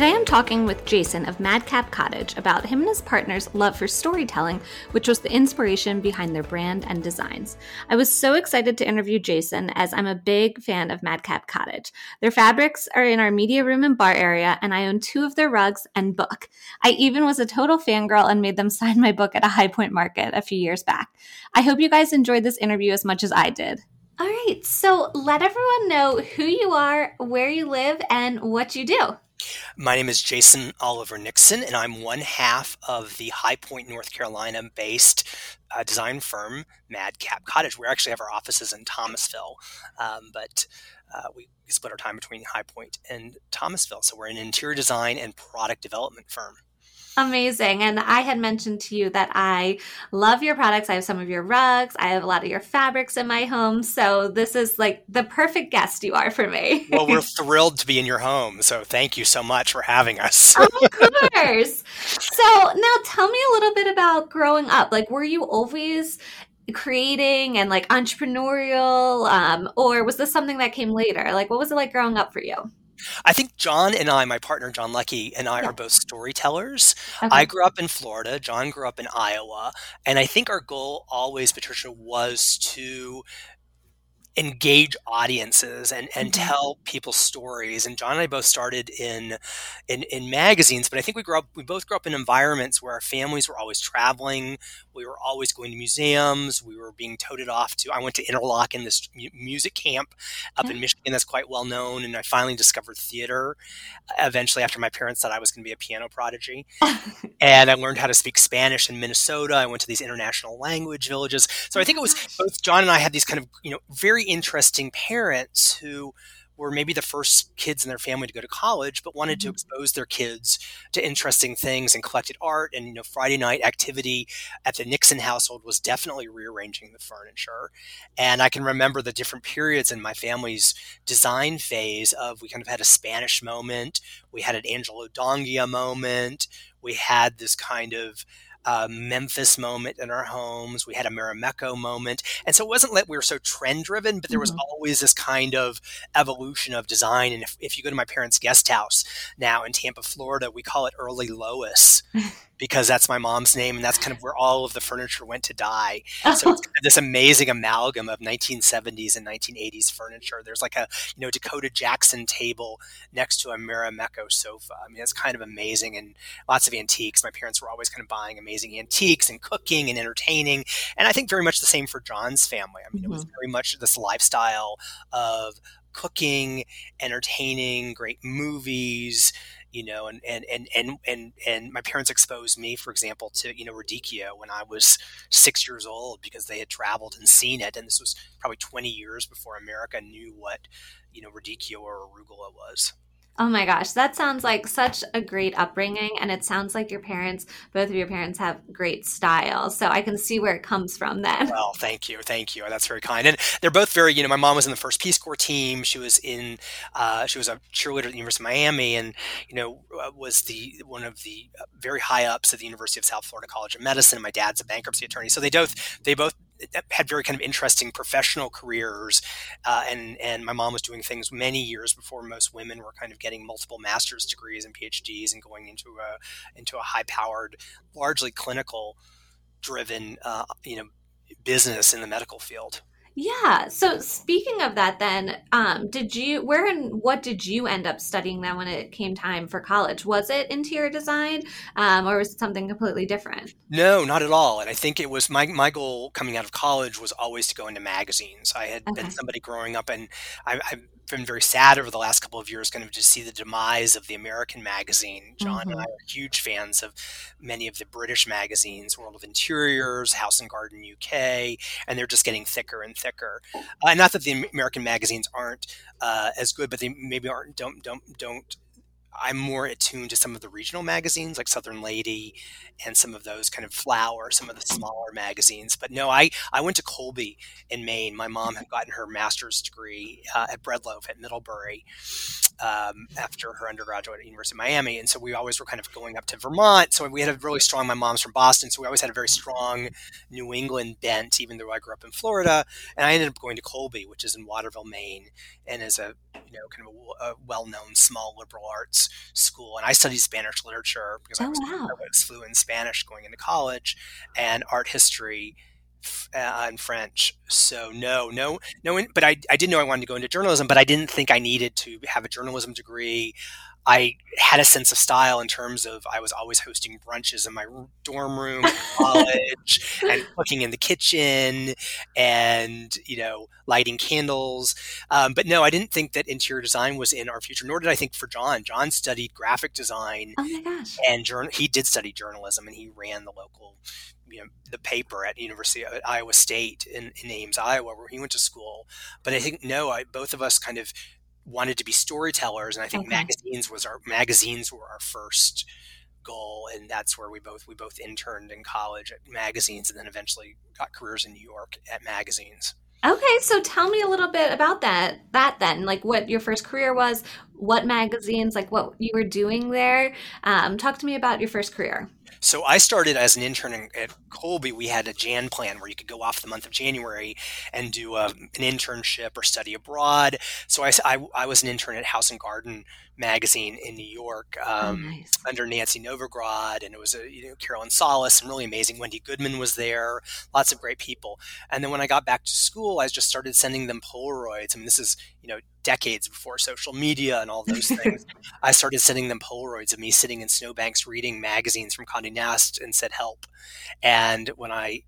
Today I'm talking with Jason of Madcap Cottage about him and his partner's love for storytelling, which was the inspiration behind their brand and designs. I was so excited to interview Jason as I'm a big fan of Madcap Cottage. Their fabrics are in our media room and bar area, and I own two of their rugs and book. I even was a total fangirl and made them sign my book at a High Point Market a few years back. I hope you guys enjoyed this interview as much as I did. All right, so let everyone know who you are, where you live, and what you do. My name is Jason Oliver Nixon, and I'm one half of the High Point, North Carolina based uh, design firm Madcap Cottage. We actually have our offices in Thomasville, um, but uh, we split our time between High Point and Thomasville. So we're an interior design and product development firm. Amazing. And I had mentioned to you that I love your products. I have some of your rugs. I have a lot of your fabrics in my home. So this is like the perfect guest you are for me. well, we're thrilled to be in your home. So thank you so much for having us. of course. So now tell me a little bit about growing up. Like, were you always creating and like entrepreneurial? Um, or was this something that came later? Like, what was it like growing up for you? I think John and I, my partner John Loecke, and I yeah. are both storytellers. Okay. I grew up in Florida. John grew up in Iowa. And I think our goal always, Patricia, was to engage audiences and, and mm-hmm. tell people stories. And John and I both started in, in in magazines, but I think we grew up we both grew up in environments where our families were always traveling. We were always going to museums. We were being toted off to. I went to Interlochen this music camp up in Michigan that's quite well known, and I finally discovered theater. Eventually, after my parents said I was going to be a piano prodigy, and I learned how to speak Spanish in Minnesota. I went to these international language villages. So I think it was both John and I had these kind of you know very interesting parents who were maybe the first kids in their family to go to college, but wanted mm-hmm. to expose their kids to interesting things and collected art. And you know, Friday night activity at the Nixon household was definitely rearranging the furniture. And I can remember the different periods in my family's design phase of we kind of had a Spanish moment, we had an Angelo Donghia moment, we had this kind of uh, Memphis moment in our homes. We had a Marimekko moment. And so it wasn't that we were so trend driven, but there was mm-hmm. always this kind of evolution of design. And if, if you go to my parents' guest house now in Tampa, Florida, we call it Early Lois. because that's my mom's name and that's kind of where all of the furniture went to die. So it's this amazing amalgam of 1970s and 1980s furniture. There's like a you know Dakota Jackson table next to a Marimekko sofa. I mean, it's kind of amazing and lots of antiques. My parents were always kind of buying amazing antiques and cooking and entertaining, and I think very much the same for John's family. I mean, mm-hmm. it was mm-hmm. very much this lifestyle of cooking, entertaining, great movies, you know, and, and, and, and, and, and my parents exposed me, for example, to, you know, Radicchio when I was six years old because they had traveled and seen it. And this was probably 20 years before America knew what, you know, Radicchio or arugula was. Oh my gosh, that sounds like such a great upbringing. And it sounds like your parents, both of your parents, have great style. So I can see where it comes from then. Well, thank you. Thank you. That's very kind. And they're both very, you know, my mom was in the first Peace Corps team. She was in, uh, she was a cheerleader at the University of Miami and, you know, uh, was the one of the uh, very high ups at the University of South Florida College of Medicine. And My dad's a bankruptcy attorney. So they both, they both had very kind of interesting professional careers, uh, and and my mom was doing things many years before most women were kind of getting multiple master's degrees and PhDs and going into a into a high powered, largely clinical driven, uh, you know, business in the medical field. Yeah. So speaking of that, then, um, did you where and what did you end up studying then when it came time for college? Was it interior design, um, or was it something completely different? No, not at all. And I think it was my my goal coming out of college was always to go into magazines. I had okay. been somebody growing up, and I, I been very sad over the last couple of years, kind of to see the demise of the American magazine. John mm-hmm. and I mm-hmm. are huge fans of many of the British magazines, World of Interiors, House and Garden UK, and they're just getting thicker and thicker. Uh, and not that the American magazines aren't uh, as good, but they maybe aren't don't don't don't I'm more attuned to some of the regional magazines like Southern Lady and some of those kind of flower, some of the smaller magazines. But no, I, I went to Colby in Maine. My mom had gotten her master's degree uh, at Breadloaf at Middlebury um, after her undergraduate at University of Miami. And so we always were kind of going up to Vermont. So we had a really strong, my mom's from Boston. So we always had a very strong New England bent, even though I grew up in Florida. And I ended up going to Colby, which is in Waterville, Maine, and is a, you know, kind of a, a well-known small liberal arts school. And I studied Spanish literature because oh, I, was, wow. I was fluent in Spanish going into college and art history uh, and French. So no, no, no. But I, I did know I wanted to go into journalism, but I didn't think I needed to have a journalism degree. I had a sense of style in terms of I was always hosting brunches in my dorm room in college and cooking in the kitchen and you know lighting candles. Um, but no, I didn't think that interior design was in our future. Nor did I think for John. John studied graphic design. Oh my gosh! And journal. He did study journalism, and he ran the local you know the paper at University of Iowa State in, in Ames, Iowa, where he went to school. But I think no, I, both of us kind of wanted to be storytellers, and I think okay. magazines was our magazines were our first goal, and that's where we both we both interned in college at magazines, and then eventually got careers in New York at magazines. Okay, so tell me a little bit about that. That then, like what your first career was, what magazines, like what you were doing there. Um, talk to me about your first career. So I started as an intern at Colby. We had a Jan plan where you could go off the month of January and do a, um, an internship or study abroad. So I, I, I, was an intern at House and Garden magazine in New York oh, um, oh, nice. under Nancy Novograd, and it was a you know Carolyn Sollis and really amazing. Wendy Goodman was there, lots of great people. And then when I got back to school, I just started sending them Polaroids. I mean, this is you know decades before social media and all those things. I started sending them Polaroids of me sitting in snowbanks reading magazines from Condé Nast and said help. And when I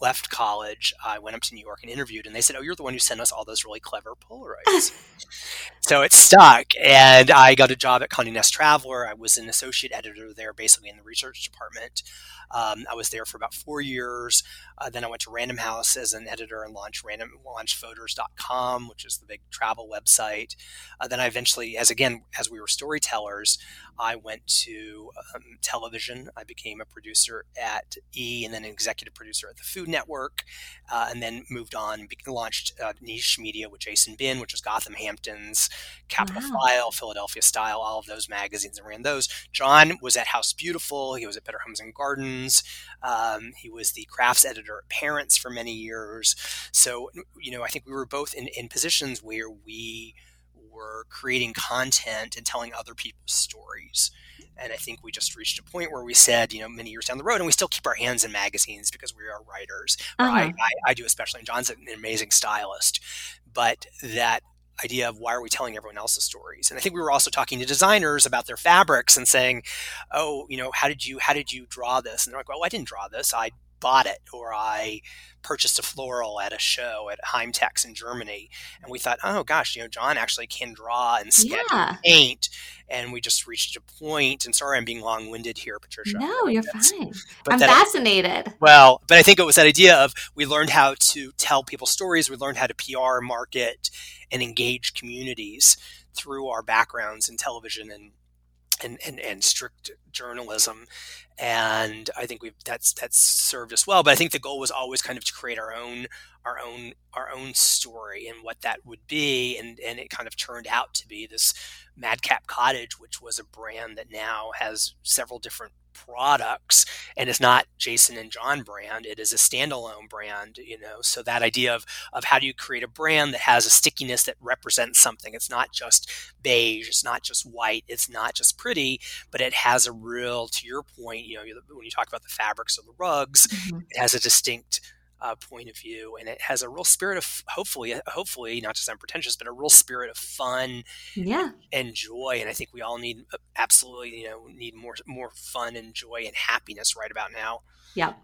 left college, I went up to New York and interviewed, and they said, "Oh, you're the one who sent us all those really clever Polaroids." so it stuck, and I got a job at Condé Nast Traveler. I was an associate editor there, basically in the research department. Um, I was there for about four years. Uh, then I went to Random House as an editor and launched random launched Fodors.com, which is the big travel website. Uh, then I eventually, as again as we were storytellers, I went to um, television. I became a producer at E, and then an executive producer at the Food Network, uh, and then moved on, be- launched uh, Niche Media with Jason Binn, which was Gotham Hamptons, Capitol wow. File, Philadelphia Style, all of those magazines, and ran those. John was at House Beautiful. He was at Better Homes and Gardens. Um, he was the crafts editor at Parents for many years. So, you know, I think we were both in, in positions where we were creating content and telling other people's stories. And I think we just reached a point where we said, you know, many years down the road, and we still keep our hands in magazines because we are writers. Uh-huh. I, I, I, do especially. And John's an amazing stylist, but that idea of why are we telling everyone else's stories? And I think we were also talking to designers about their fabrics and saying, oh, you know, how did you how did you draw this? And they're like, well, I didn't draw this. I bought it or I purchased a floral at a show at Heimtex in Germany. And we thought, oh gosh, you know, John actually can draw and sketch yeah. and paint. And we just reached a point, and sorry I'm being long winded here, Patricia. No, you're fine. But I'm fascinated. well, but I think it was that idea of we learned how to tell people stories, we learned how to PR, market, and engage communities through our backgrounds in television and and, and, and strict journalism. And I think we've that's that's served us well. But I think the goal was always kind of to create our own our own our own story and what that would be. And and it kind of turned out to be this Madcap Cottage, which was a brand that now has several different products and it's not Jason and John brand. It is a standalone brand, you know. So that idea of of how do you create a brand that has a stickiness that represents something. It's not just beige, it's not just white, it's not just pretty, but it has a real to your point, you know, when you talk about the fabrics of the rugs, mm-hmm. it has a distinct uh, point of view, and it has a real spirit of hopefully, hopefully not just unpretentious, but a real spirit of fun, yeah, and joy. And I think we all need uh, absolutely, you know, need more more fun and joy and happiness right about now. Yep.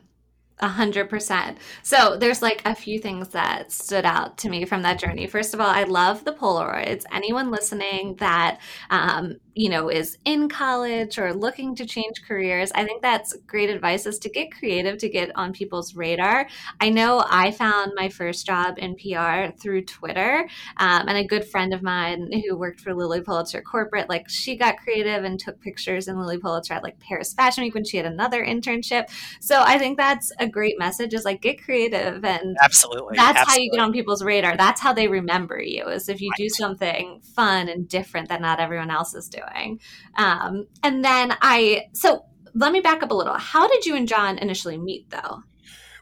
A hundred percent. So there's like a few things that stood out to me from that journey. First of all, I love the Polaroids. Anyone listening that um, you know is in college or looking to change careers i think that's great advice is to get creative to get on people's radar i know i found my first job in pr through twitter um, and a good friend of mine who worked for lilly pulitzer corporate like she got creative and took pictures in lilly pulitzer at like paris fashion week when she had another internship so i think that's a great message is like get creative and absolutely that's absolutely. how you get on people's radar that's how they remember you is if you right. do something fun and different that not everyone else is doing. Um, and then I, so let me back up a little. How did you and John initially meet though?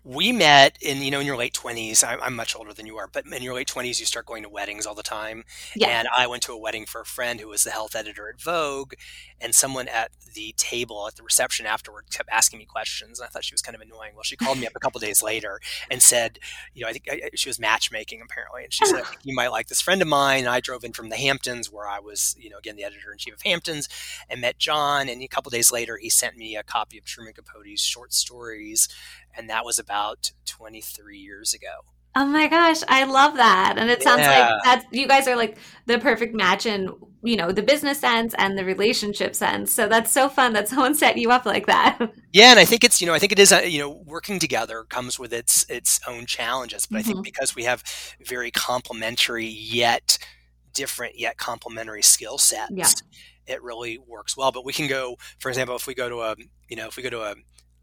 We met in you know in your late 20s I'm, I'm, much older than you are but in your late 20s you start going to weddings all the time. Yeah. and i went to a wedding for a friend who was the health editor at vogue and someone at the table at the reception afterward kept asking me questions and i thought she was kind of annoying. Well she called me up a couple days later and said you know i think I, she was matchmaking apparently and she said ah. you might like this friend of mine. And i drove in from the hamptons where i was you know again the editor-in-chief of hamptons and met john and a couple days later he sent me a copy of truman capote's short stories and that was about 23 years ago. Oh my gosh, I love that. And it sounds yeah. like that you guys are like the perfect match in, you know, the business sense and the relationship sense. So that's so fun that someone set you up like that. Yeah, and I think it's, you know, I think it is, you know, working together comes with its its own challenges, but mm-hmm. I think mm-hmm. because we have very complementary yet different yet complementary skill sets, yeah. it really works well. But we can go, for example, if we go to a, you know, if we go to a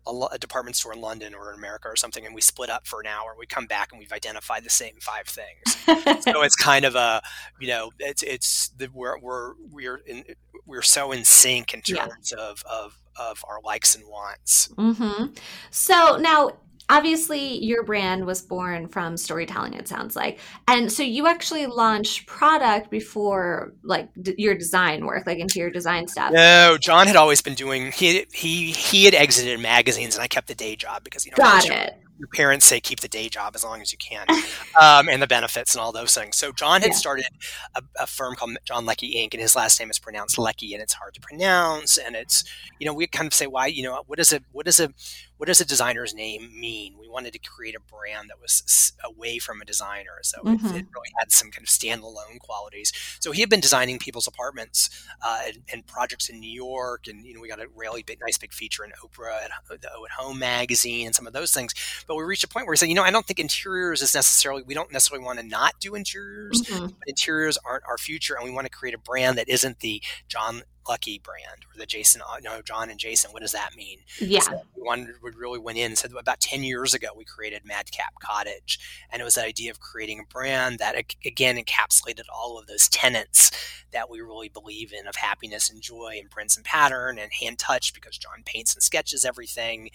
a, a, department store in London or in America or something, and we split up for an hour. We come back and we've identified the same five things. so it's kind of a, you know, it's it's the, we're we're we're in, we're so in sync in terms yeah. of of of our likes and wants. Mm-hmm. So now obviously your brand was born from storytelling it sounds like and so you actually launched product before like d- your design work like interior design stuff no john had always been doing he he he had exited magazines and i kept the day job because you know got it your parents say keep the day job as long as you can, um, and the benefits and all those things. So John had yeah. started a, a, firm called John Loecke Inc., and his last name is pronounced lecky and it's hard to pronounce. And it's you know we kind of say why you know what is a what is a what does a designer's name mean? We wanted to create a brand that was away from a designer, so mm-hmm. it, it, really had some kind of standalone qualities. So he had been designing people's apartments uh, and, and, projects in New York, and you know we got a really big, nice big feature in Oprah at the O at Home magazine and some of those things. But we reached a point where we said, you know, I don't think interiors is necessarily. We don't necessarily want to not do interiors, mm-hmm. but interiors aren't our future, and we want to create a brand that isn't the John Loecke brand or the Jason, no, John and Jason. What does that mean? Yeah. So we wanted, we really went in said about 10 years ago, we created Madcap Cottage. And it was that idea of creating a brand that, again, encapsulated all of those tenets that we really believe in of happiness and joy and prints and pattern and hand touch because John paints and sketches everything.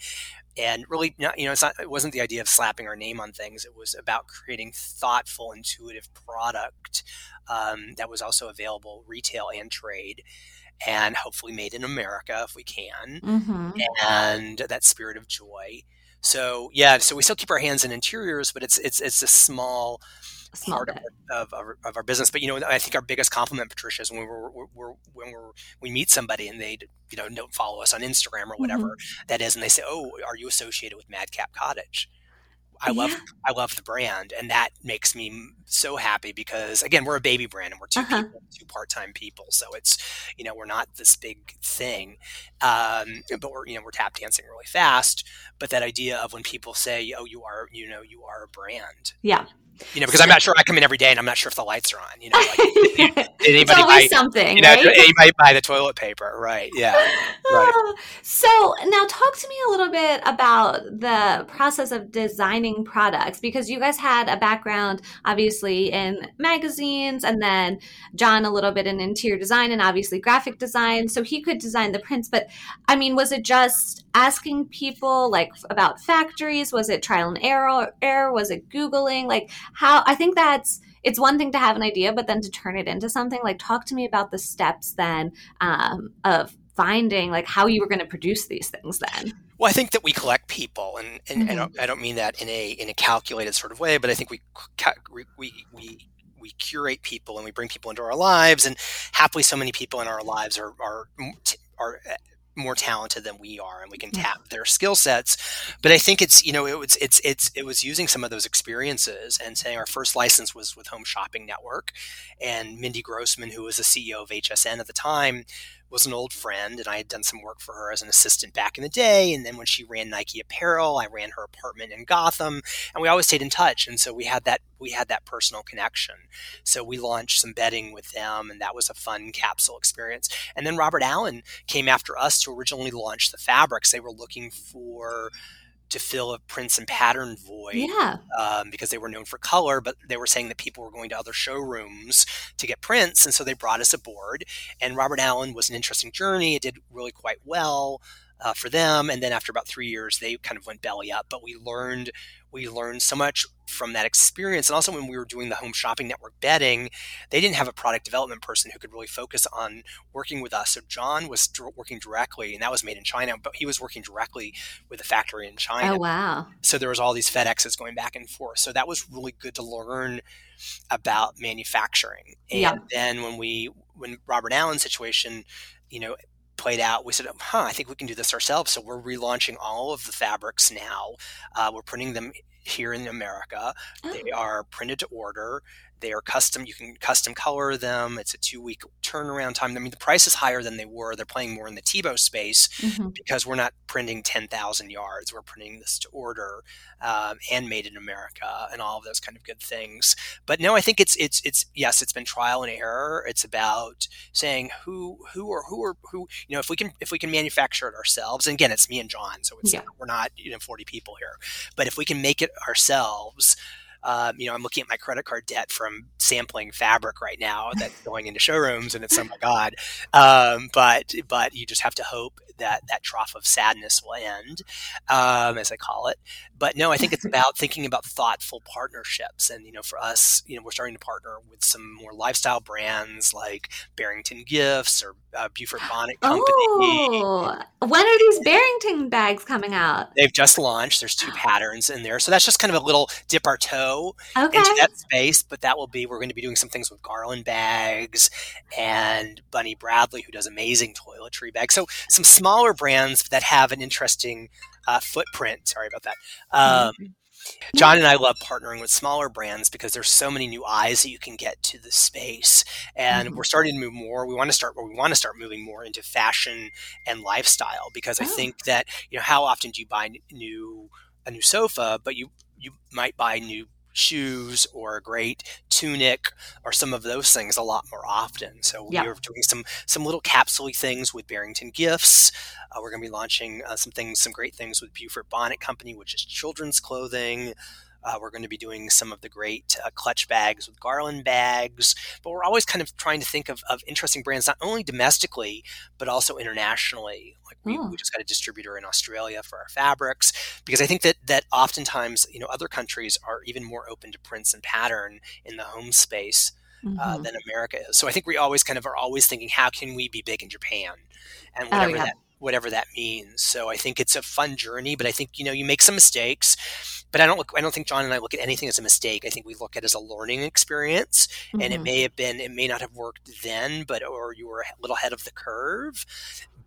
And really, you know, it's not, it wasn't the idea of slapping our name on things. It was about creating thoughtful, intuitive product um, that was also available retail and trade and hopefully made in America if we can, mm-hmm. and that spirit of joy. So yeah, so we still keep our hands in interiors, but it's it's it's a small, small part of, of, our, of, our business. But you know, I think our biggest compliment, Patricia, is when we're, we're, we're when we're we meet somebody and they you know don't follow us on Instagram or whatever mm-hmm. that is, and they say, "Oh, are you associated with Madcap Cottage?" I love yeah. I love the brand, and that makes me so happy because again, we're a baby brand, and we're 2 uh-huh. people, two part time people, so it's you know we're not this big thing, um, but we're you know we're tap dancing really fast. But that idea of when people say, "Oh, you are you know you are a brand," yeah, you know, because I'm not sure I come in every day and I'm not sure if the lights are on. You know, like, anybody buy something? You know, right? anybody buy the toilet paper? Right? Yeah. Right. so now, talk to me a little bit about the process of designing products because you guys had a background, obviously, in magazines, and then John a little bit in interior design and obviously graphic design. So he could design the prints, but I mean, was it just asking people like about factories? Was it trial and error? Error? Was it googling? Like how I think that's it's one thing to have an idea, but then to turn it into something. Like, talk to me about the steps then um, of finding like how you were going to produce these things then. Well, I think that we collect people, and, and mm-hmm. I, don't, I, don't, mean that in a in a calculated sort of way, but I think we we we we curate people and we bring people into our lives, and happily, so many people in our lives are are are more talented than we are and we can tap their skill sets. But i think it's you know it was it's it's it was using some of those experiences and saying our first license was with home shopping network. And mindy grossman who was the ceo of hsn at the time was an old friend and I had done some work for her as an assistant back in the day. And then when she ran Nike Apparel, I ran her apartment in Gotham and we always stayed in touch. And so we had that, we had that personal connection. So we launched some bedding with them and that was a fun capsule experience. And then Robert Allen came after us to originally launch the fabrics. They were looking for to fill a prints and pattern void yeah. um, because they were known for color, but they were saying that people were going to other showrooms to get prints. And so they brought us aboard. And Robert Allen was an interesting journey. It did really quite well uh, for them. And then after about three years, they kind of went belly up. But we learned we learned so much from that experience. And also when we were doing the home shopping network bedding, they didn't have a product development person who could really focus on working with us. So John was working directly, and that was made in China, but he was working directly with the factory in China. Oh wow! So there was all these FedExes going back and forth. So that was really good to learn about manufacturing. And yep. then when we when Robert Allen's situation, you know, played out, we said, huh, I think we can do this ourselves. So we're relaunching all of the fabrics now. Uh, we're printing them here in America. Oh. They are printed to order. They are custom. You can custom color them. It's a two week turnaround time. I mean, the price is higher than they were. They're playing more in the Tebow space mm-hmm. because we're not printing 10,000 yards. We're printing this to order um, and made in America and all of those kind of good things. But no, I think it's, it's, it's, yes, it's been trial and error. It's about saying who, who or who or who, you know, if we can, if we can manufacture it ourselves, and again, it's me and John. So it's, yeah. we're not, you know, 40 people here, but if we can make it ourselves, um, you know, I'm looking at my credit card debt from sampling fabric right now that's going into showrooms, and it's oh my god. Um, but but you just have to hope that that trough of sadness will end, um, as I call it. But no, I think it's about thinking about thoughtful partnerships, and you know, for us, you know, we're starting to partner with some more lifestyle brands like Barrington Gifts or uh, Beaufort Bonnet Company. Oh, when are these Barrington bags coming out? They've just launched. There's two patterns in there, so that's just kind of a little dip our toe okay. into that space. But that will be we're going to be doing some things with Garland bags and Bunny Bradley, who does amazing toiletry bags. So some smaller brands that have an interesting uh, footprint. Sorry about that. Um, mm-hmm. John and I love partnering with smaller brands because there's so many new eyes that you can get to the space, and mm-hmm. we're starting to move more. We want to start, we want to start moving more into fashion and lifestyle because oh. I think that you know how often do you buy new a new sofa, but you you might buy new shoes or a great tunic or some of those things a lot more often. So yep. we're doing some some little capsule things with Barrington Gifts. Uh, we're going to be launching uh, some things, some great things with Beaufort Bonnet Company, which is children's clothing. Uh, we're going to be doing some of the great uh, clutch bags with Garland bags, but we're always kind of trying to think of, of interesting brands, not only domestically, but also internationally. Like we, oh. we just got a distributor in Australia for our fabrics, because I think that, that oftentimes, you know, other countries are even more open to prints and pattern in the home space. Uh, mm-hmm. Than America is. So I think we always kind of are always thinking, how can we be big in Japan, and oh, whatever oh, yeah. that whatever that means. So I think it's a fun journey, but I think you know you make some mistakes, but I don't look. I don't think John and I look at anything as a mistake. I think we look at it as a learning experience, mm-hmm. and it mm-hmm. may have been, it may not have worked then, but or you were a little ahead of the curve,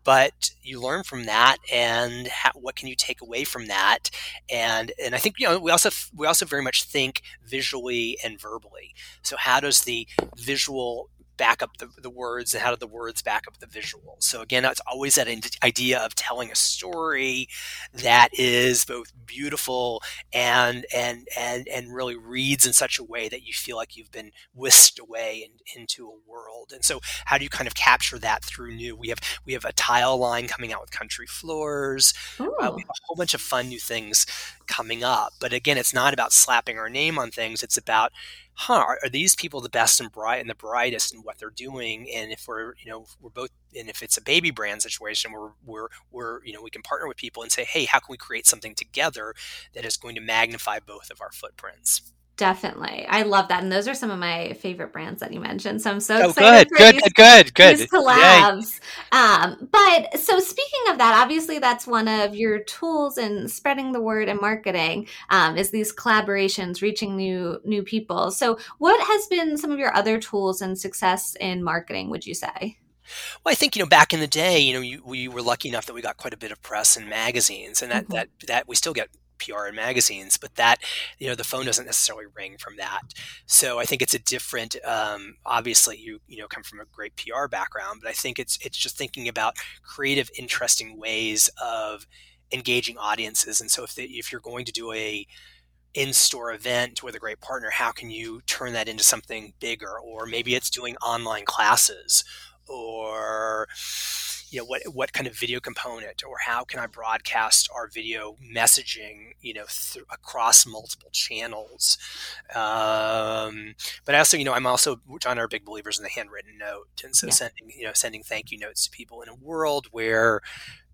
but you learn from that and how, what can you take away from that and and i think you know we also we also very much think visually and verbally so how does the visual back up the, the words and how do the words back up the visuals so again it's always that idea of telling a story that is both beautiful and and and and really reads in such a way that you feel like you've been whisked away in, into a world. And so how do you kind of capture that through new? We have we have a tile line coming out with country floors. Uh, we have a whole bunch of fun new things coming up. But again it's not about slapping our name on things. It's about huh, are, these people the best and bright and the brightest in what they're doing? And if we're, you know, we're both, and if it's a baby brand situation, we're, we're, we're, you know, we can partner with people and say, hey, how can we create something together that is going to magnify both of our footprints? Definitely. I love that. And those are some of my favorite brands that you mentioned. So I'm so oh, excited. Good, good, these, good, good, These collabs. Um, but so speaking of that, obviously that's one of your tools in spreading the word and marketing um, is these collaborations, reaching new new people. So what has been some of your other tools and success in marketing, would you say? Well, I think you know back in the day, you know, you, we were lucky enough that we got quite a bit of press in magazines, and that mm-hmm. that that we still get PR and magazines, but that you know the phone doesn't necessarily ring from that. So I think it's a different. Um, obviously, you you know come from a great PR background, but I think it's it's just thinking about creative, interesting ways of engaging audiences. And so if the, if you're going to do a in-store event with a great partner, how can you turn that into something bigger? Or maybe it's doing online classes or you know what what kind of video component or how can I broadcast our video messaging you know th- across multiple channels um, but also you know I'm also John are big believers in the handwritten note and so yeah. sending you know sending thank you notes to people in a world where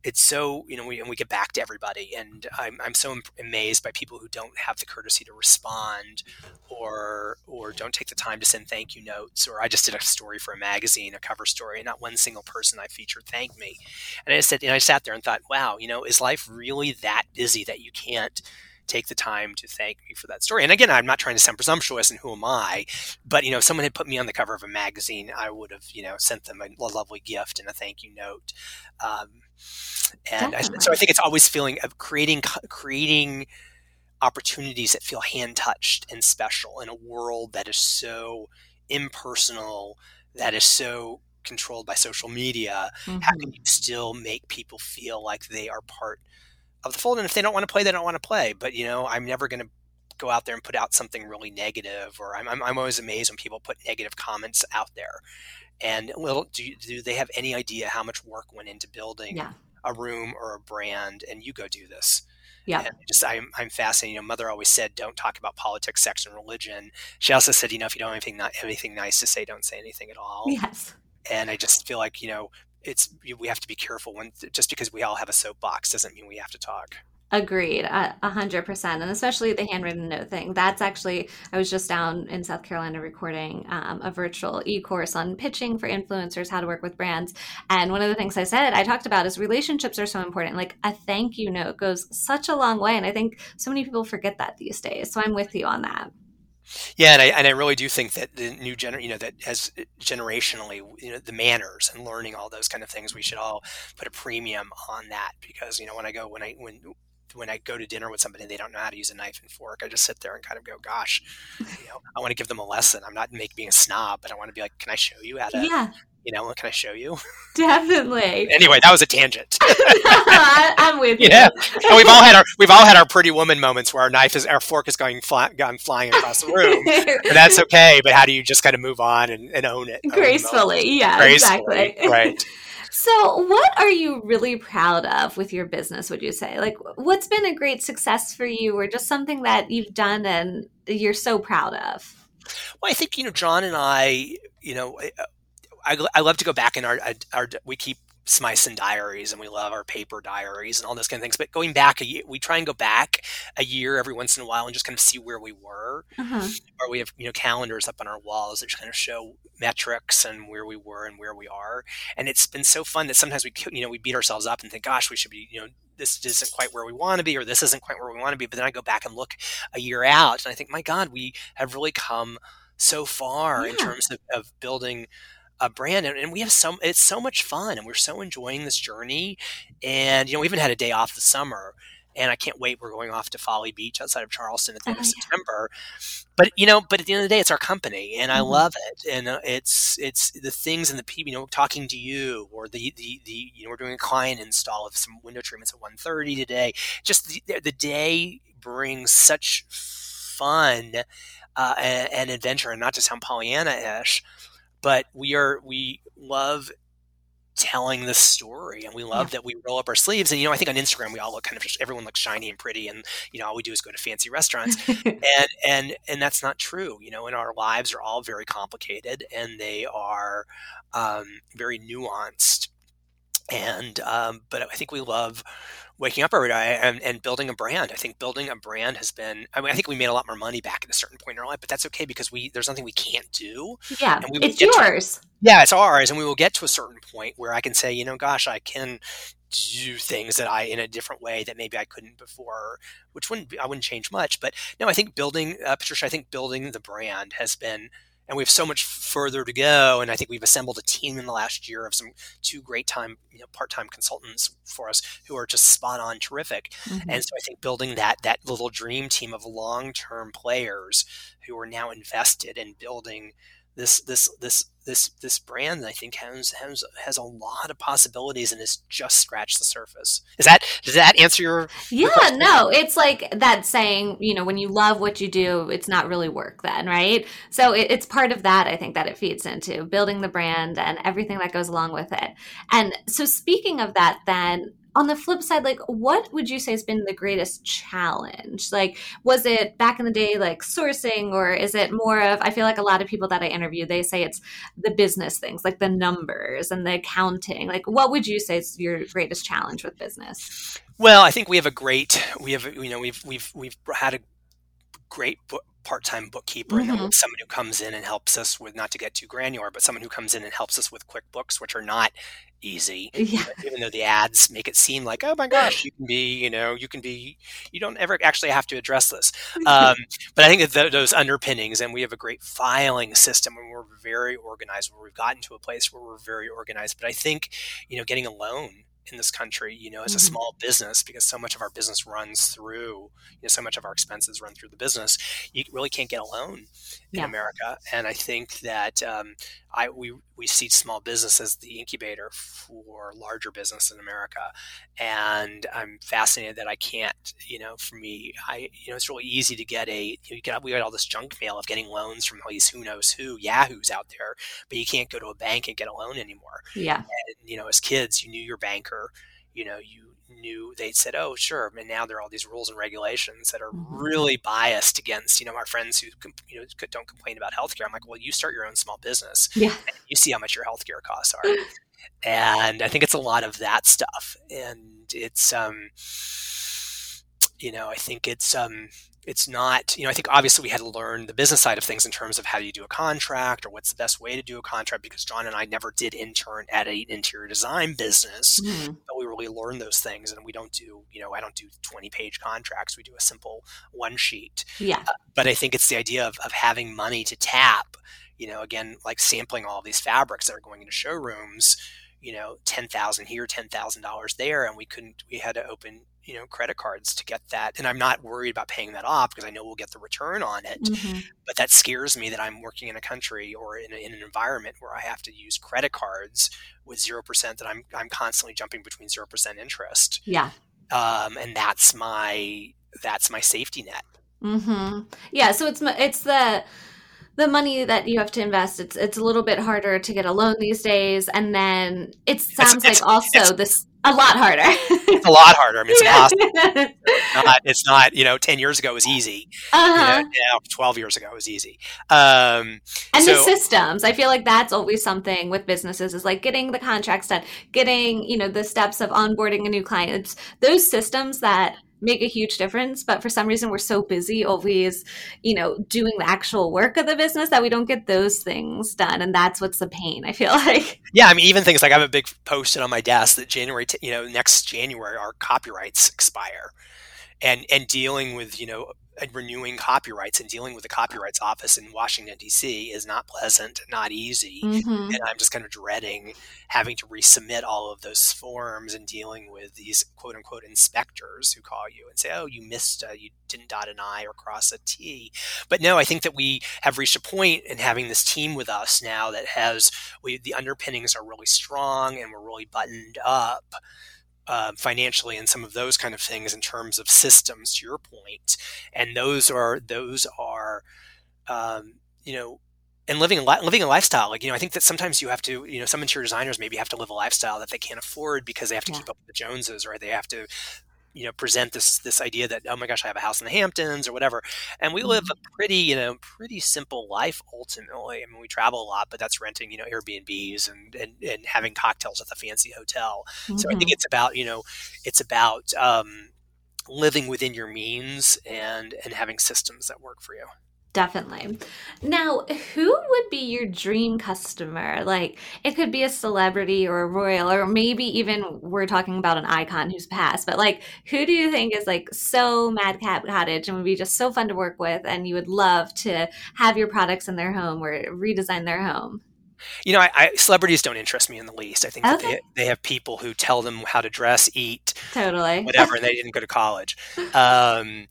it's so you know we, and we get back to everybody and I'm, I'm so amazed by people who don't have the courtesy to respond or or don't take the time to send thank you notes or i just did a story for a magazine a cover story and not one single person i featured thanked me. And i said and i sat there and thought wow you know is life really that busy that you can't take the time to thank me for that story. And again, I'm not trying to sound presumptuous and who am I, but you know, if someone had put me on the cover of a magazine, I would have, you know, sent them a, lovely gift and a thank you note. Um, and I, so I think it's always feeling of creating, creating opportunities that feel hand touched and special in a world that is so impersonal, that is so controlled by social media. Mm-hmm. How can mm-hmm. you still make people feel like they are part of the fold. And if they don't want to play, they don't want to play. But you know, I'm never going to go out there and put out something really negative, or I'm, I'm, I'm always amazed when people put negative comments out there. And well, do, do they have any idea how much work went into building yeah. a room or a brand? And you go do this. Yeah. And just I'm I'm fascinated. You know, mother always said, "Don't talk about politics, sex, and religion." She also said, "You know, if you don't have anything not anything nice to say, don't say anything at all." Yes. And I just feel like you know it's we have to be careful when just because we all have a soapbox doesn't mean we have to talk. Agreed, a hundred percent, and especially the handwritten note thing. That's actually I was just down in South Carolina recording um, a virtual e-course on pitching for influencers, how to work with brands, and one of the things I said I talked about is relationships are so important. Like a thank you note goes such a long way, and I think so many people forget that these days. So I'm with you on that. Yeah, and I and I really do think that the new gener, you know, that as generationally, you know, the manners and learning all those kind of things, we should all put a premium on that because you know when I go when I when when I go to dinner with somebody they don't know how to use a knife and fork, I just sit there and kind of go, "Gosh, you know, I want to give them a lesson. I'm not make being a snob, but I want to be like, can I show you how to yeah you know, what? can I show you? Definitely. anyway, that was a tangent. I, am with you. Yeah, and we've all had our we've all had our pretty woman moments where our knife is our fork is going fly, gone flying across the room, and that's okay. But how do you just kind of move on and, and own it gracefully? Own yeah, gracefully. exactly. Right. So, what are you really proud of with your business, would you say? Like, what's been a great success for you, or just something that you've done and you're so proud of? Well, I think, you know, John and I, you know, I, I love to go back in our, our we keep Smythson diaries and we love our paper diaries and all those kind of things. But going back a year, we try and go back a year every once in a while and just kind of see where we were. Uh-huh. Or we have you know calendars up on our walls that just kind of show metrics and where we were and where we are. And it's been so fun that sometimes we you know we beat ourselves up and think, gosh, we should be you know this isn't quite where we want to be or this isn't quite where we want to be. But then I go back and look a year out and I think, my God, we have really come so far yeah. in terms of, of building a brand and, and, we have some it's so much fun and we're so enjoying this journey and you know we even had a day off the summer and I can't wait. We're going off to Folly Beach outside of Charleston at the end of oh, September. But you know, but at the end of the day, it's our company, and I mm-hmm. love it. And uh, it's it's the things and the people, you know, talking to you, or the the the you know, we're doing a client install of some window treatments at 1.30 today. Just the, the day brings such fun uh, and, and adventure, and not to sound Pollyanna-ish but we are we love telling the story and we love yeah. that we roll up our sleeves and you know i think on instagram we all look kind of everyone looks shiny and pretty and you know all we do is go to fancy restaurants and and and that's not true you know and our lives are all very complicated and they are um, very nuanced and um, but i think we love waking up every day and, and building a brand. I think building a brand has been. I mean, I think we made a lot more money back at a certain point in our life, but that's okay because we there's nothing we can't do. Yeah, it's yours. To, yeah, it's ours, and we will get to a certain point where I can say, you know, gosh, I can do things that I in a different way that maybe I couldn't before, which wouldn't be, I wouldn't change much. But no, I think building uh, Patricia, I think building the brand has been and we have so much further to go. And I think we've assembled a team in the last year of some two great time, you know, part-time consultants for us who are just spot on terrific. Mm-hmm. And so I think building that that little dream team of long-term players who are now invested in building this this this this this brand I think has has has a lot of possibilities and has just scratched the surface. Is that does that answer your? Yeah, your no, it's like that saying. You know, when you love what you do, it's not really work then, right? So it, it's part of that. I think that it feeds into building the brand and everything that goes along with it. And so speaking of that, then on the flip side, like what would you say has been the greatest challenge? Like, was it back in the day, like sourcing, or is it more of, I feel like a lot of people that I interview, they say it's the business things, like the numbers and the accounting. Like, what would you say is your greatest challenge with business? Well, I think we have a great, we have, you know, we've, we've, we've had a great part-time bookkeeper mm-hmm. and someone who comes in and helps us with not to get too granular but someone who comes in and helps us with quickbooks which are not easy yeah. even though the ads make it seem like oh my gosh you can be you know you can be you don't ever actually have to address this um, but i think that those underpinnings and we have a great filing system and we're very organized where we've gotten to a place where we're very organized but i think you know getting a loan in this country, you know, as a mm-hmm. small business, because so much of our business runs through, you know, so much of our expenses run through the business, you really can't get a loan in yeah. America. And I think that um, I we we see small business as the incubator for larger business in America, and I'm fascinated that I can't, you know, for me, I you know, it's really easy to get a you get we got all this junk mail of getting loans from all these who knows who yahoos out there, but you can't go to a bank and get a loan anymore. Yeah, and, you know, as kids, you knew your banker, you know, you knew they said, "Oh, sure," and now there are all these rules and regulations that are mm-hmm. really biased against you know our friends who you know don't complain about healthcare. I'm like, well, you start your own small business, yeah, you see how much your healthcare costs are, and I think it's a lot of that stuff, and it's um, you know, I think it's um, it's not you know i think obviously we had to learn the business side of things in terms of how do you do a contract or what's the best way to do a contract because john and i never did intern at an interior design business mm-hmm. but we really learned those things and we don't do you know i don't do 20 page contracts we do a simple one sheet yeah uh, but i think it's the idea of, of having money to tap you know again like sampling all these fabrics that are going into showrooms you know, ten thousand here, ten thousand dollars there, and we couldn't. We had to open you know credit cards to get that and i'm not worried about paying that off because i know we'll get the return on it mm-hmm. but that scares me that i'm working in a country or in, a, in, an environment where i have to use credit cards with 0% that i'm, I'm constantly jumping between 0% interest yeah um, and that's my that's my safety net mm-hmm. yeah so it's it's the the money that you have to invest it's it's a little bit harder to get a loan these days. And then it sounds it's, like it's, also it's, this a lot harder. It's a lot harder. I mean it's impossible it's not, it's not you know 10 years ago was easy. Uh-huh. you know, 12 years ago it was easy. Um, and so, the systems i feel like that's always something with businesses is like getting the contracts done getting you know the steps of onboarding a new client. It's those systems that make a huge difference but for some reason we're so busy always you know doing the actual work of the business that we don't get those things done and that's what's the pain i feel like. Yeah i mean even things like i have a big posted on my desk that january t- you know next january our copyrights expire and and dealing with you know renewing copyrights and dealing with the copyrights office in Washington D.C. is not pleasant, not easy, mm-hmm. and I'm just kind of dreading having to resubmit all of those forms and dealing with these quote unquote inspectors who call you and say, "Oh, you missed, uh, you didn't dot an I or cross a T." But no, I think that we have reached a point in having this team with us now that has we, the underpinnings are really strong and we're really buttoned up uh, financially and some of those kind of things in terms of systems to your point and those are those are um, you know and living a living a lifestyle like you know i think that sometimes you have to you know some interior designers maybe have to live a lifestyle that they can't afford because they have to yeah. keep up with the joneses or they have to you know present this this idea that oh my gosh I have a house in the Hamptons or whatever and we live a mm-hmm. pretty you know pretty simple life ultimately I mean we travel a lot but that's renting you know Airbnbs and and, and having cocktails at the fancy hotel mm-hmm. so I think mm-hmm. it's about you know it's about um, living within your means and and having systems that work for you Definitely. Now, who would be your dream customer? Like, it could be a celebrity or a royal, or maybe even we're talking about an icon who's passed. But like, who do you think is like so Madcap Cottage and would be just so fun to work with, and you would love to have your products in their home or redesign their home? You know, I, I, celebrities don't interest me in the least. I think okay. they, they have people who tell them how to dress, eat, totally, whatever, and they didn't go to college. Um,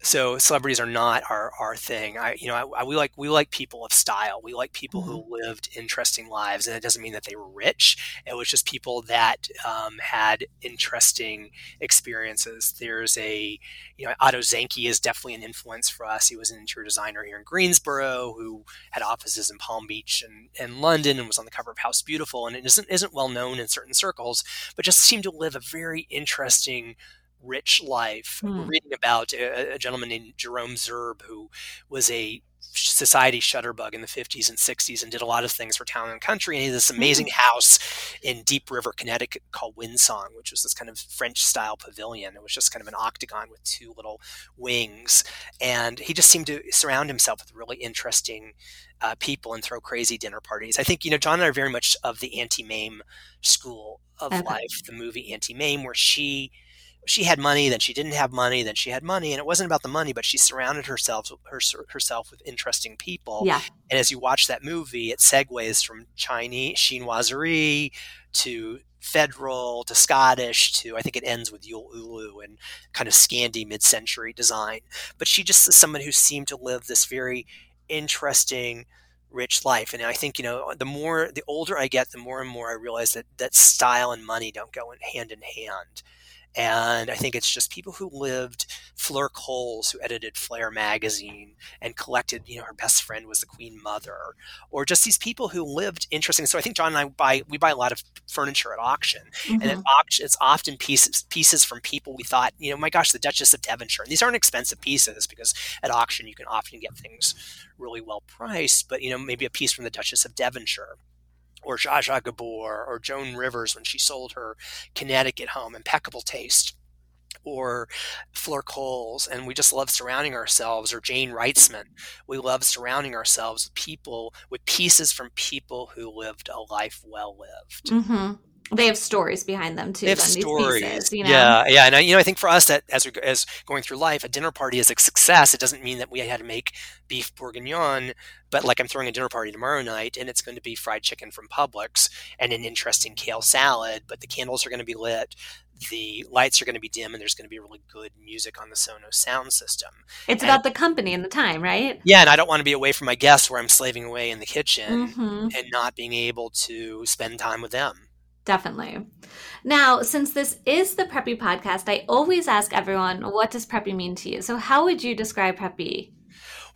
so celebrities are not our, our thing. I, you know, I, I, we like we like people of style. We like people mm-hmm. who lived interesting lives, and it doesn't mean that they were rich. It was just people that um, had interesting experiences. There's a, you know, Otto Zenke is definitely an influence for us. He was an interior designer here in Greensboro who had offices in Palm Beach and, and London, and was on the cover of House Beautiful. And it isn't isn't well known in certain circles, but just seemed to live a very interesting rich life. Mm. We're reading about a, a, gentleman named Jerome Zerb who was a society shutterbug in the 50s and 60s and did a lot of things for town and country. And he had this amazing mm. house in Deep River, Connecticut called Windsong, which was this kind of French style pavilion. It was just kind of an octagon with two little wings. And he just seemed to surround himself with really interesting uh, people and throw crazy dinner parties. I think, you know, John and I are very much of the Auntie Mame school of okay. life, the movie Auntie Mame where she – she had money, then she didn't have money, then she had money, and it wasn't about the money, but she surrounded herself her, herself with interesting people. Yeah. And as you watch that movie, it segues from Chinese chinoiserie to federal to Scottish to I think it ends with Yule Ulu and kind of Scandi mid-century design. But she just is someone who seemed to live this very interesting rich life and i think you know the more the older i get the more and more i realize that that style and money don't go in hand in hand and I think it's just people who lived. Fleur Cowles, who edited Flair magazine and collected, you know, her best friend was the Queen Mother, or just these people who lived interesting. So I think John and I buy we buy a lot of furniture at auction, mm-hmm. and at auction it's often pieces pieces from people we thought, you know, my gosh, the Duchess of Devonshire. And these aren't expensive pieces because at auction you can often get things really well priced, but you know, maybe a piece from the Duchess of Devonshire or Zsa Zsa Gabor or Joan Rivers when she sold her Connecticut home, impeccable taste or Fleur Cowles, and we just love surrounding ourselves, or Jayne Wrightsman. We love surrounding ourselves with people, with pieces from people who lived a life well lived. Mm-hmm they have stories behind them too. They have stories, pieces, you know? yeah, yeah. And I, you know, I think for us that as we as going through life, a dinner party is a success. It doesn't mean that we had to make beef bourguignon, but like I'm throwing a dinner party tomorrow night, and it's going to be fried chicken from Publix and an interesting kale salad. But the candles are going to be lit, the lights are going to be dim, and there's going to be really good music on the Sonos sound system. It's and, about the company and the time, right? Yeah, and I don't want to be away from my guests where I'm slaving away in the kitchen mm-hmm. and not being able to spend time with them. Definitely. Now, since this is the Preppy podcast, I always ask everyone, what does Preppy mean to you? So, how would you describe Preppy?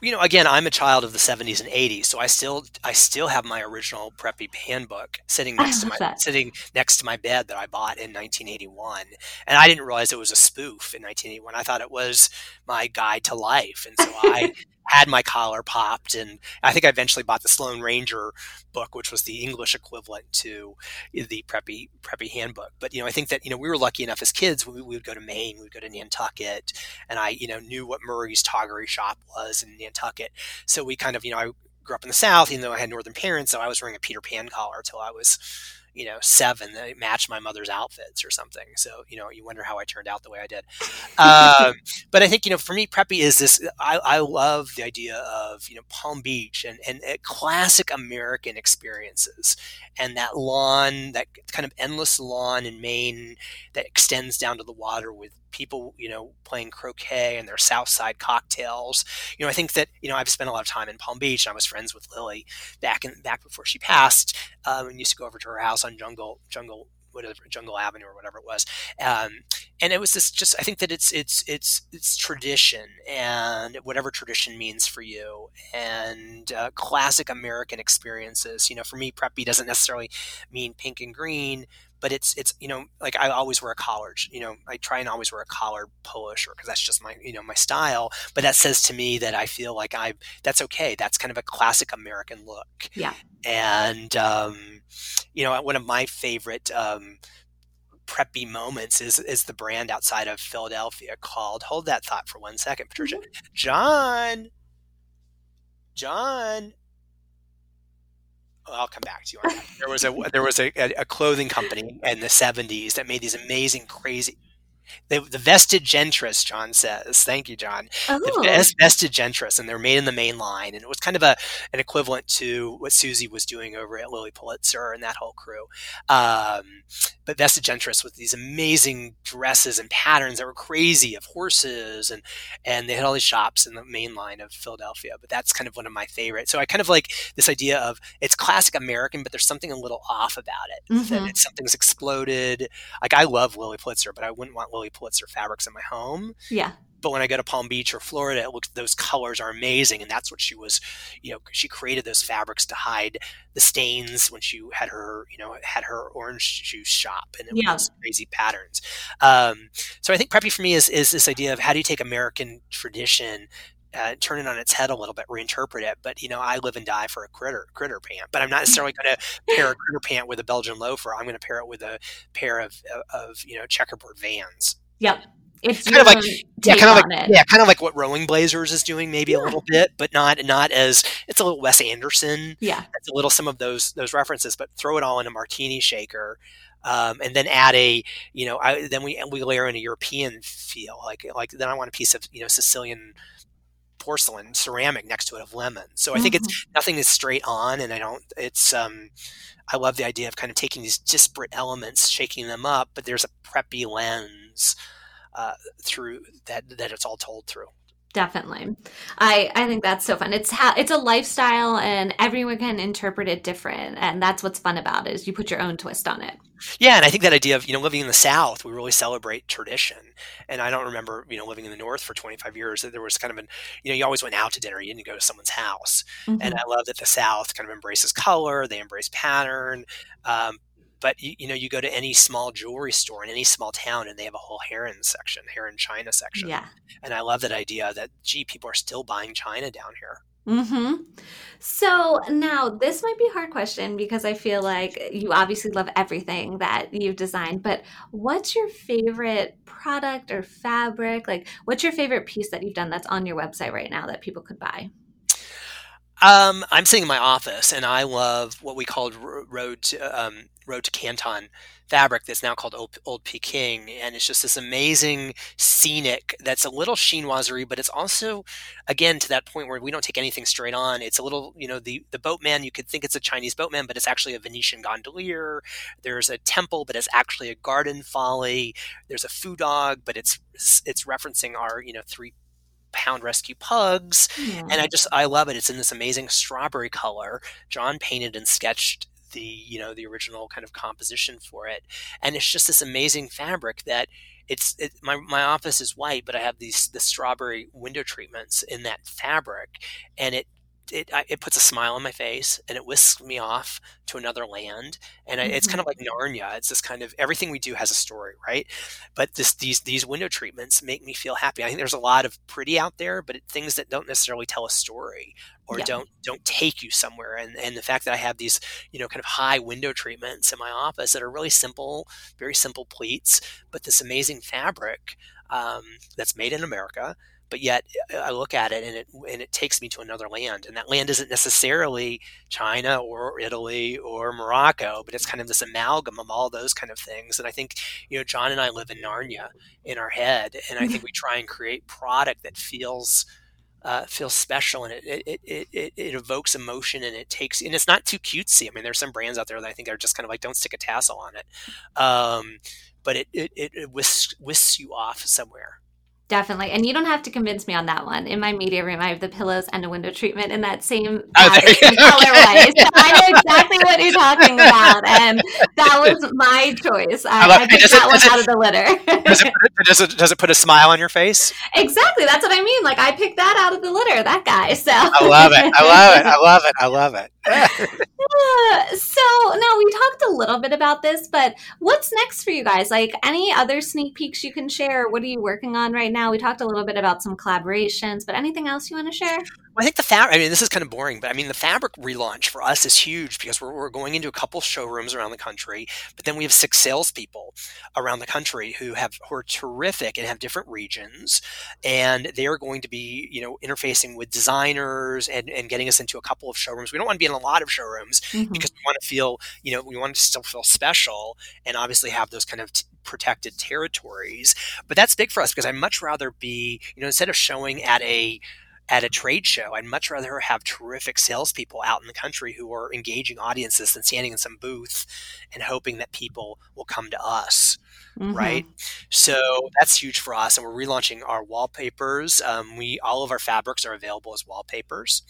you know, again, I'm a child of the 70s and 80s, so I still I still have my original preppy handbook sitting next to my that. sitting next to my bed that I bought in 1981, and I didn't realize it was a spoof in 1981. I thought it was my guide to life, and so I had my collar popped, and I think I eventually bought the Sloane Ranger book, which was the English equivalent to the preppy preppy handbook. But you know, I think that you know we were lucky enough as kids. We, we would go to Maine, we would go to Nantucket, and I you know knew what Murray's Toggery shop was in Nantucket. So we kind of you know I grew up in the South, even though I had Northern parents, so I was wearing a Peter Pan collar until I was you know, seven that matched my mother's outfits or something. So, you know, you wonder how I turned out the way I did. Um, but I think, you know, for me, preppy is this, I, I love the idea of, you know, Palm Beach and, and classic American experiences and that lawn, that kind of endless lawn in Maine that extends down to the water with people, you know, playing croquet and their South Side cocktails. You know, I think that you know I've spent a lot of time in Palm Beach. and I was friends with Lilly back in back before she passed, um, and used to go over to her house on Jungle Jungle whatever Jungle Avenue or whatever it was. Um, and it was this just I think that it's it's it's it's tradition and whatever tradition means for you and uh, classic American experiences. You know, for me, preppy doesn't necessarily mean pink and green, but it's it's you know like I always wear a collar. You know, I try and always wear a collar polo shirt because that's just my you know my style. But that says to me that I feel like I that's okay. That's kind of a classic American look. Yeah. And um, you know, one of my favorite. Um, preppy moments is is the brand outside of Philadelphia called hold that thought for one second Patricia mm-hmm. John John I'll come back to you. There was a there was a, a, clothing company in the '70s that made these amazing, crazy, the, the Vested Gentress, John says. Thank you, John. Oh. The Vested Gentress, and they're made in the main line, and it was kind of a an equivalent to what Susie was doing over at Lilly Pulitzer and that whole crew. Um, but Vested Gentress with these amazing dresses and patterns that were crazy of horses, and and they had all these shops in the main line of Philadelphia. But that's kind of one of my favorites. So I kind of like this idea of it's classic American, but there's something a little off about it. Mm-hmm. That something's exploded. Like I love Lilly Pulitzer, but I wouldn't want Lilly Pulitzer fabrics in my home. Yeah. But when I go to Palm Beach or Florida, it looks those colors are amazing, and that's what she was, you know, she created those fabrics to hide the stains when she had her, you know, had her orange juice shop, and it yeah. was crazy patterns. Um, so I think preppy for me is is this idea of how do you take American tradition uh, turn it on its head a little bit, reinterpret it. But you know, I live and die for a critter critter pant. But I'm not necessarily going to pair a critter pant with a Belgian loafer. I'm going to pair it with a pair of, of, of you know checkerboard Vans. Yep. It's kind of like yeah, kind of like it. yeah, kind of like what Rowing Blazers is doing, maybe yeah. a little bit, but not not as it's a little Wes Anderson. Yeah, it's a little some of those those references, but throw it all in a martini shaker, um, and then add a you know I, then we we layer in a European feel, like like then I want a piece of you know Sicilian porcelain ceramic next to it of lemon. So I think mm-hmm. it's nothing is straight on, and I don't. It's um, I love the idea of kind of taking these disparate elements, shaking them up, but there's a preppy lens uh, through that that it's all told through. Definitely, I I think that's so fun. It's ha- it's a lifestyle, and everyone can interpret it different, and that's what's fun about it. Is you put your own twist on it. Yeah, and I think that idea of you know living in the South, we really celebrate tradition. And I don't remember you know living in the North for 25 years that there was kind of an you know you always went out to dinner, you didn't go to someone's house. Mm-hmm. And I love that the South kind of embraces color, they embrace pattern. Um, but you, you, know you go to any small jewelry store in any small town and they have a whole Herend section Herend china section yeah and i love that idea that gee people are still buying china down here Mm-hmm. So now this might be a hard question because I feel like you obviously love everything that you've designed, but what's your favorite product or fabric? Like, what's your favorite piece that you've done that's on your website right now that people could buy? Um, I'm sitting in my office, and I love what we called road to, um, road to Canton fabric that's now called Old, Old Peking, and it's just this amazing scenic that's a little chinoiserie, but it's also, again, to that point where we don't take anything straight on. It's a little, you know, the the boatman. You could think it's a Chinese boatman, but it's actually a Venetian gondolier. There's a temple, but it's actually a garden folly. There's a foo dog, but it's it's referencing our you know three pound rescue pugs and i just i love it. It's in this amazing strawberry color. John painted and sketched the you know the original kind of composition for it and it's just this amazing fabric that it's it, my, my office is white but i have these the strawberry window treatments in that fabric and it it, it puts a smile on my face and it whisks me off to another land and mm-hmm. it's kind of like narnia it's this kind of everything we do has a story right but this these these window treatments make me feel happy i think there's a lot of pretty out there but things that don't necessarily tell a story or yeah. don't don't take you somewhere and and the fact that i have these you know kind of high window treatments in my office that are really simple very simple pleats but this amazing fabric um, that's made in america but yet uh, I look at it and it and it takes me to another land, and that land isn't necessarily China or Italy or Morocco, but it's kind of this amalgam of all those kind of things. And I think you know John and I live in Narnia in our head, and I think we try and create product that feels. Uh, feels special and it, it, it, it, it evokes emotion and it takes and it's not too cutesy. I mean, there's some brands out there that I think are just kind of like don't stick a tassel on it, um, but it it, it whisks, whisks you off somewhere Definitely. And you don't have to convince me on that one. In my media room, I have the pillows and a window treatment in that same oh, colorway. So I know exactly what you're talking about. And that was my choice. I, I, I picked that it, one out of the litter. does, it, does, it, does it put a smile on your face? Exactly. That's what I mean. Like I picked that out of the litter, that guy. So I love it. I love it. I love it. I love it. So now we talked a little bit about this, but what's next for you guys? Like any other sneak peeks you can share? What are you working on right now? We talked a little bit about some collaborations, but anything else you want to share? I think the fabric. I mean, this is kind of boring, but I mean, the fabric relaunch for us is huge because we're, we're going into a couple showrooms around the country, but then we have six salespeople around the country who have who are terrific and have different regions, and they are going to be you know interfacing with designers and, and getting us into a couple of showrooms. We don't want to be in a lot of showrooms mm-hmm. because we want to feel you know we want to still feel special and obviously have those kind of t- protected territories. But that's big for us because I'd much rather be you know instead of showing at a at a trade show. I'd much rather have terrific salespeople out in the country who are engaging audiences than standing in some booth and hoping that people will come to us. Mm-hmm. Right, so that's huge for us, and we're relaunching our wallpapers. Um, we all of our fabrics are available as wallpapers.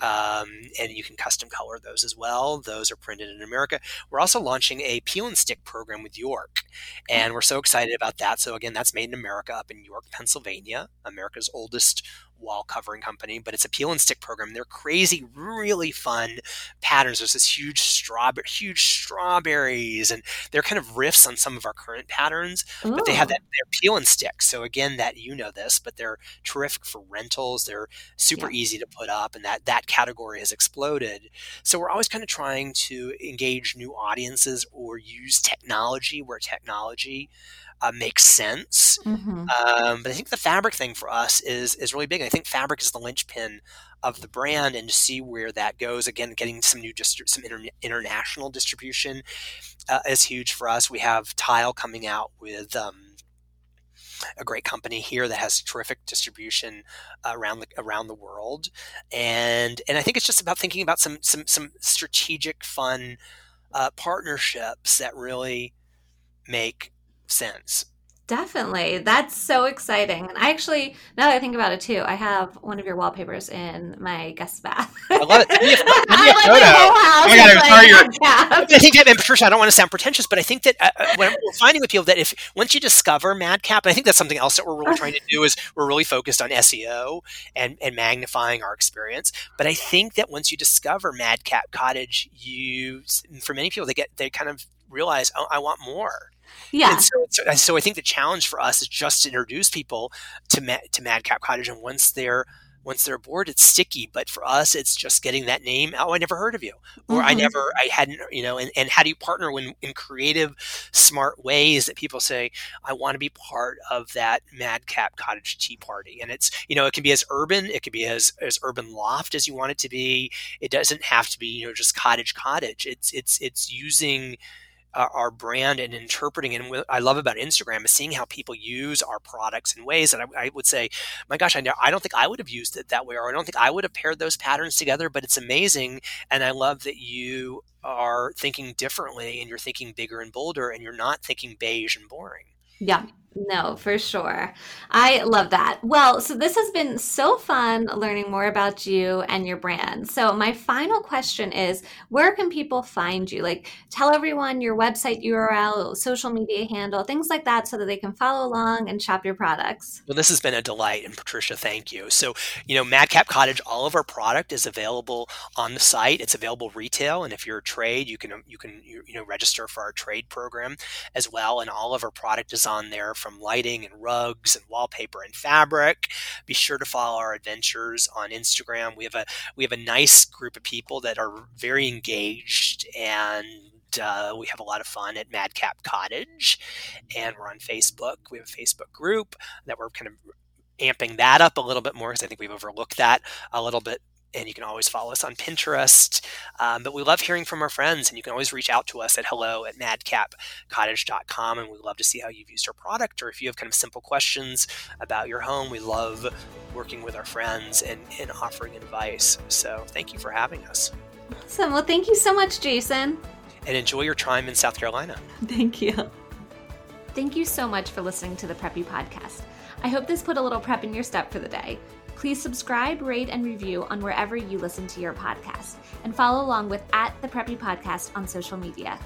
Um, and you can custom color those as well. Those are printed in America. We're also launching a peel and stick program with York, and we're so excited about that. So again, that's made in America up in York, Pennsylvania, America's oldest wall covering company, but it's a peel and stick program. They're crazy, really fun patterns. There's this huge strawberry, huge strawberries, and they're kind of riffs on some of our current patterns. Ooh. But they have that they're peel and stick. So again, that you know this, but they're terrific for rentals. They're super yeah. easy to put up, and that that category has exploded. So we're always kind of trying to engage new audiences or use technology where technology uh, makes sense. Mm-hmm. Um, but I think the fabric thing for us is is really big. I think fabric is the linchpin of the brand, and to see where that goes. Again, getting some new distri- some inter- international distribution uh, is huge for us. We have Tile coming out with. Um, a great company here that has terrific distribution around the around the world, and and I think it's just about thinking about some some some strategic, fun uh, partnerships that really make sense. Definitely. That's so exciting. And I actually, now that I think about it too, I have one of your wallpapers in my guest bath. I love it. Me a, photo. I got I think that, and Patricia, I don't want to sound pretentious, but I think that uh, uh what we're finding with people that if once you discover Madcap, and I think that's something else that we're really trying to do is we're really focused on SEO and, and magnifying our experience. But I think that once you discover Madcap Cottage, you, for many people, they get, they kind of realize, oh, I want more yeah. So, so, I think the challenge for us is just to introduce people to to Madcap Cottage, and once they're once they're aboard, it's sticky. But for us, it's just getting that name. Oh, I never heard of you, or mm-hmm. I never, I hadn't, you know. And, and how do you partner when in creative, smart ways that people say, I want to be part of that Madcap Cottage tea party? And it's, you know, it can be as urban, it can be as as urban loft as you want it to be. It doesn't have to be, you know, just cottage cottage. It's it's it's using our brand and interpreting. And what I love about Instagram is seeing how people use our products in ways that I, I would say, my gosh, I, I don't think I would have used it that way, or I don't think I would have paired those patterns together, but it's amazing. And I love that you are thinking differently and you're thinking bigger and bolder and you're not thinking beige and boring. Yeah, no, for sure. I love that. Well, so this has been so fun learning more about you and your brand. So, my final question is where can people find you? Like, tell everyone your website URL, social media handle, things like that, so that they can follow along and shop your products. Well, this has been a delight. And, Patricia, thank you. So, you know, Madcap Cottage, all of our product is available on the site. It's available retail. And if you're a trade, you can, you can, you know, register for our trade program as well. And all of our product is on there from from lighting and rugs and wallpaper and fabric. Be sure to follow our adventures on Instagram. We have a we have a nice group of people that are very engaged and uh, we have a lot of fun at Madcap Cottage, and we're on Facebook. We have a Facebook group that we're kind of amping that up a little bit more because I think we've overlooked that a little bit and you can always follow us on Pinterest. Um, but we love hearing from our friends, and you can always reach out to us at hello at madcapcottage.com. And we love to see how you've used our product, or if you have kind of simple questions about your home, we love working with our friends and, and offering advice. So thank you for having us. Awesome. Well, thank you so much, Jason. And enjoy your time in South Carolina. Thank you. Thank you so much for listening to the Preppy Podcast. I hope this put a little prep in your step for the day. Please subscribe, rate, and review on wherever you listen to your podcast, and follow along with at the Preppy Podcast on social media.